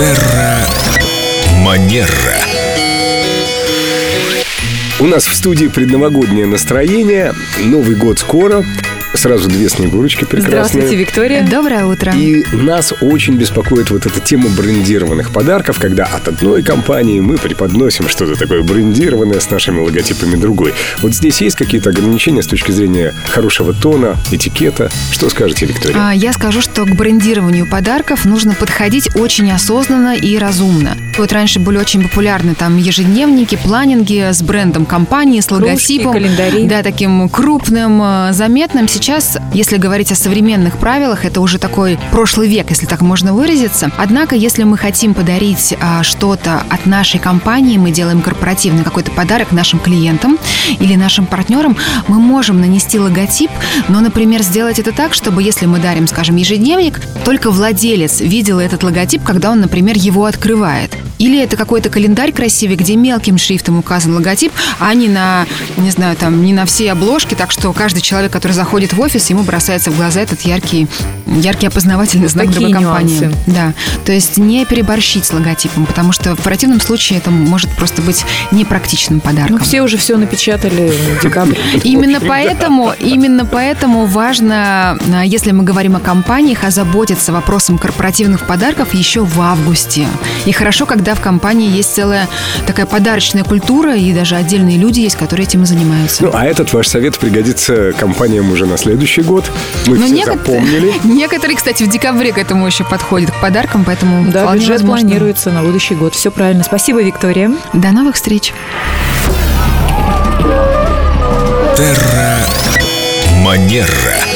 Терра Манера. У нас в студии предновогоднее настроение. Новый год скоро. Сразу две снегурочки прекрасные. Здравствуйте, Виктория. Доброе утро. И нас очень беспокоит вот эта тема брендированных подарков, когда от одной компании мы преподносим что-то такое брендированное с нашими логотипами другой. Вот здесь есть какие-то ограничения с точки зрения хорошего тона, этикета? Что скажете, Виктория? А, Я скажу, что к брендированию подарков нужно подходить очень осознанно и разумно. Вот раньше были очень популярны там ежедневники, планинги с брендом компании, с логотипом. календари. Да, таким крупным, э, заметным. Сейчас, если говорить о современных правилах, это уже такой прошлый век, если так можно выразиться. Однако, если мы хотим подарить а, что-то от нашей компании, мы делаем корпоративный какой-то подарок нашим клиентам или нашим партнерам, мы можем нанести логотип, но, например, сделать это так, чтобы если мы дарим, скажем, ежедневник, только владелец видел этот логотип, когда он, например, его открывает. Или это какой-то календарь красивый, где мелким шрифтом указан логотип, а не на, не знаю, там, не на всей обложке, так что каждый человек, который заходит в офис, ему бросается в глаза этот яркий, яркий опознавательный знак Такие другой компании. нюансы. Да, то есть не переборщить с логотипом, потому что в противном случае это может просто быть непрактичным подарком. Ну, все уже все напечатали в декабре. Именно поэтому, именно поэтому важно, если мы говорим о компаниях, озаботиться вопросом корпоративных подарков еще в августе. И хорошо, когда в компании есть целая такая подарочная культура, и даже отдельные люди есть, которые этим и занимаются. Ну, а этот ваш совет пригодится компаниям уже на следующий год. Мы Но все некотор- запомнили. Некоторые, кстати, в декабре к этому еще подходят, к подаркам, поэтому Да, вполне бюджет возможно. планируется на будущий год. Все правильно. Спасибо, Виктория. До новых встреч! Терра Манера.